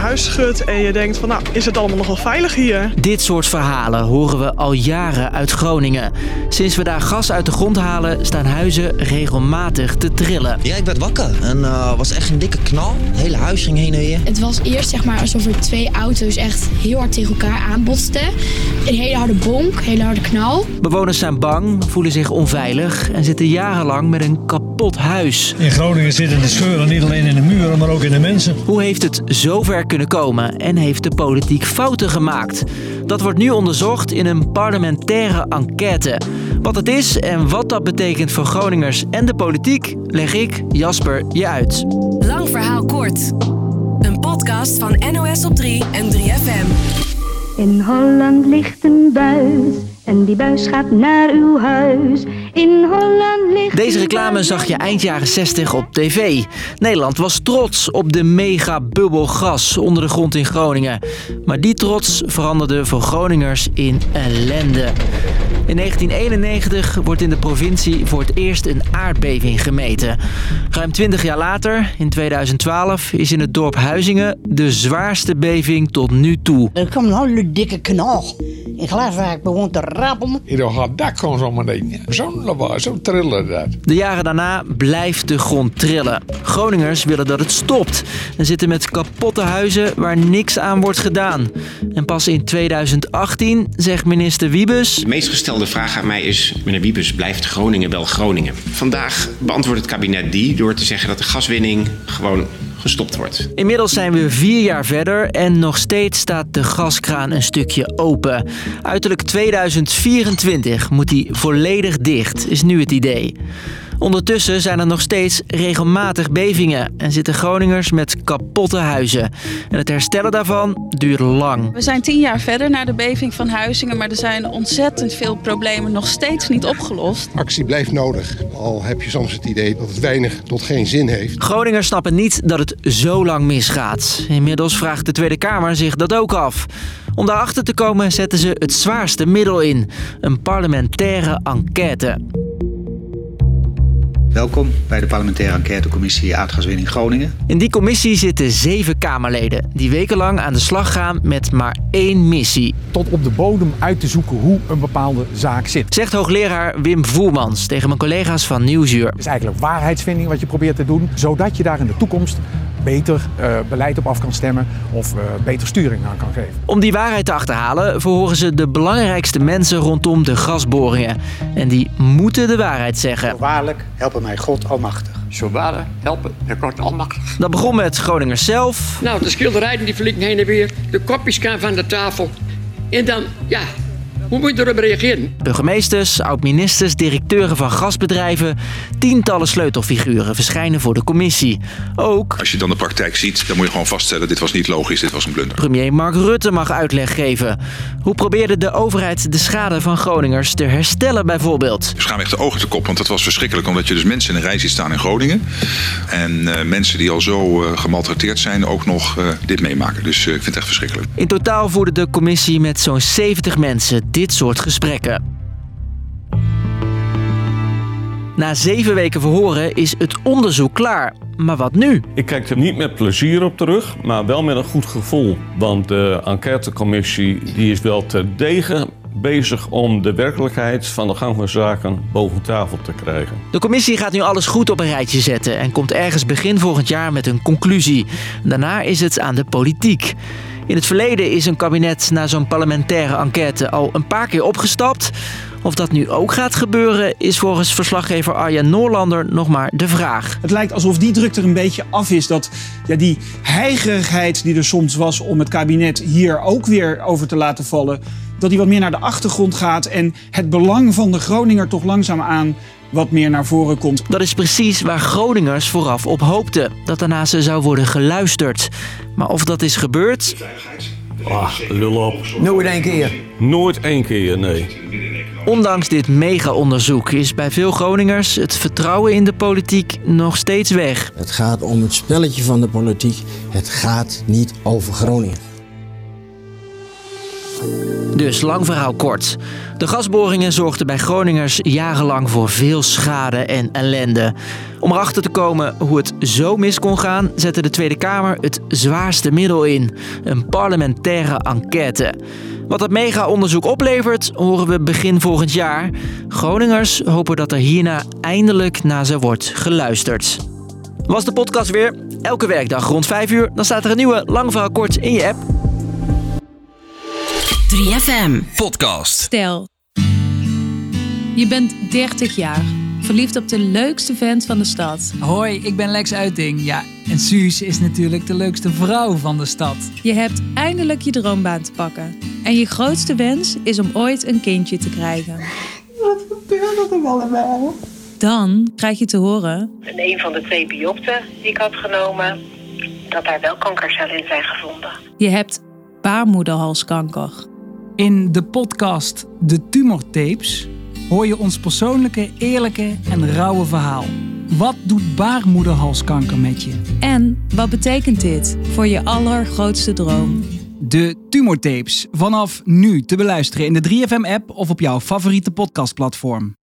huis schudt en je denkt van nou, is het allemaal nog wel veilig hier? Dit soort verhalen horen we al jaren uit Groningen. Sinds we daar gas uit de grond halen, staan huizen regelmatig te trillen. Ja, ik werd wakker en uh, was echt een dikke knal. Het hele huis ging heen en weer. Het was eerst zeg maar alsof er twee auto's echt heel hard tegen elkaar aanbotsten. Een hele harde bonk, een hele harde knal. Bewoners zijn bang, voelen zich onveilig en zitten jarenlang met een kapot huis. In Groningen zitten de scheuren niet alleen in de muren, maar ook in de mensen. Hoe heeft het zover kunnen komen en heeft de politiek fouten gemaakt? Dat wordt nu onderzocht in een parlementaire enquête. Wat het is en wat dat betekent voor Groningers en de politiek, leg ik, Jasper, je uit. Lang verhaal kort. Een podcast van NOS op 3 en 3FM. In Holland ligt een buis en die buis gaat naar uw huis. In Holland ligt Deze reclame zag je eind jaren 60 op tv. Nederland was trots op de mega bubbel gas onder de grond in Groningen. Maar die trots veranderde voor Groningers in ellende. In 1991 wordt in de provincie voor het eerst een aardbeving gemeten. Ruim 20 jaar later, in 2012, is in het dorp Huizingen de zwaarste beving tot nu toe. Er kwam een hele dikke knal. In Glaswerk begon te rappen. In het dak kwam zo meteen. Zo'n lawaai, zo trillen dat. De jaren daarna blijft de grond trillen. Groningers willen dat het stopt en zitten met kapotte huizen waar niks aan wordt gedaan. En pas in 2018 zegt minister Wiebes... De meest gestelde vraag aan mij is, meneer Wiebes, blijft Groningen wel Groningen? Vandaag beantwoordt het kabinet die door te zeggen dat de gaswinning gewoon gestopt wordt. Inmiddels zijn we vier jaar verder en nog steeds staat de gaskraan een stukje open. Uiterlijk 2024 moet die volledig dicht, is nu het idee. Ondertussen zijn er nog steeds regelmatig bevingen en zitten Groningers met kapotte huizen. En het herstellen daarvan duurt lang. We zijn tien jaar verder na de beving van Huizingen, maar er zijn ontzettend veel problemen nog steeds niet opgelost. Actie blijft nodig, al heb je soms het idee dat het weinig tot geen zin heeft. Groningers snappen niet dat het zo lang misgaat. Inmiddels vraagt de Tweede Kamer zich dat ook af. Om daarachter te komen zetten ze het zwaarste middel in: een parlementaire enquête. Welkom bij de parlementaire enquêtecommissie Aardgaswinning Groningen. In die commissie zitten zeven Kamerleden die wekenlang aan de slag gaan met maar één missie. Tot op de bodem uit te zoeken hoe een bepaalde zaak zit. Zegt hoogleraar Wim Voermans tegen mijn collega's van Nieuwsuur. Het is eigenlijk waarheidsvinding wat je probeert te doen, zodat je daar in de toekomst beter uh, beleid op af kan stemmen of uh, beter sturing aan kan geven. Om die waarheid te achterhalen verhoren ze de belangrijkste mensen rondom de gasboringen. En die moeten de waarheid zeggen. Waarlijk helpen mij God almachtig. Zo waarlijk helpen mij God almachtig. Dat begon met Groningers zelf. Nou, de schilderijen die vliegen heen en weer. De kopjes gaan van de tafel. En dan, ja, hoe moet je erop reageren? Burgemeesters, oud-ministers, directeuren van gasbedrijven, tientallen sleutelfiguren verschijnen voor de commissie. Ook. Als je dan de praktijk ziet, dan moet je gewoon vaststellen: dit was niet logisch, dit was een blunder. Premier Mark Rutte mag uitleg geven. Hoe probeerde de overheid de schade van Groningers te herstellen, bijvoorbeeld? We gaan echt de ogen te kop, want dat was verschrikkelijk, omdat je dus mensen in een rij ziet staan in Groningen. En uh, mensen die al zo uh, gemaltreteerd zijn, ook nog uh, dit meemaken. Dus ik vind het echt verschrikkelijk. In totaal voerde de commissie met zo'n 70 mensen dit soort gesprekken. Na zeven weken verhoren is het onderzoek klaar. Maar wat nu? Ik kijk er niet met plezier op terug, maar wel met een goed gevoel. Want de enquêtecommissie die is wel terdege bezig om de werkelijkheid van de gang van zaken boven tafel te krijgen. De commissie gaat nu alles goed op een rijtje zetten en komt ergens begin volgend jaar met een conclusie. Daarna is het aan de politiek. In het verleden is een kabinet na zo'n parlementaire enquête al een paar keer opgestapt. Of dat nu ook gaat gebeuren, is volgens verslaggever Arjen Noorlander nog maar de vraag. Het lijkt alsof die druk er een beetje af is. Dat ja, die heigerigheid die er soms was om het kabinet hier ook weer over te laten vallen, dat die wat meer naar de achtergrond gaat en het belang van de Groninger toch langzaamaan wat meer naar voren komt. Dat is precies waar Groningers vooraf op hoopten. Dat daarna ze zou worden geluisterd. Maar of dat is gebeurd... Ah, lul op. Nooit één keer. Nooit één keer, nee. Ondanks dit mega-onderzoek is bij veel Groningers het vertrouwen in de politiek nog steeds weg. Het gaat om het spelletje van de politiek. Het gaat niet over Groningen. Dus lang verhaal kort. De gasboringen zorgden bij Groningers jarenlang voor veel schade en ellende. Om erachter te komen hoe het zo mis kon gaan, zette de Tweede Kamer het zwaarste middel in: een parlementaire enquête. Wat dat mega-onderzoek oplevert, horen we begin volgend jaar. Groningers hopen dat er hierna eindelijk naar ze wordt geluisterd. Was de podcast weer? Elke werkdag rond 5 uur, dan staat er een nieuwe lang verhaal kort in je app. 3FM. Podcast. Stel, je bent 30 jaar, verliefd op de leukste vent van de stad. Hoi, ik ben Lex Uiting. Ja, en Suus is natuurlijk de leukste vrouw van de stad. Je hebt eindelijk je droombaan te pakken. En je grootste wens is om ooit een kindje te krijgen. Wat gebeurde er allemaal? Dan krijg je te horen. In een van de twee biopten die ik had genomen, dat daar wel kankercellen in zijn gevonden. Je hebt baarmoederhalskanker. In de podcast De Tumortapes hoor je ons persoonlijke, eerlijke en rauwe verhaal. Wat doet baarmoederhalskanker met je? En wat betekent dit voor je allergrootste droom? De Tumortapes, vanaf nu te beluisteren in de 3FM-app of op jouw favoriete podcastplatform.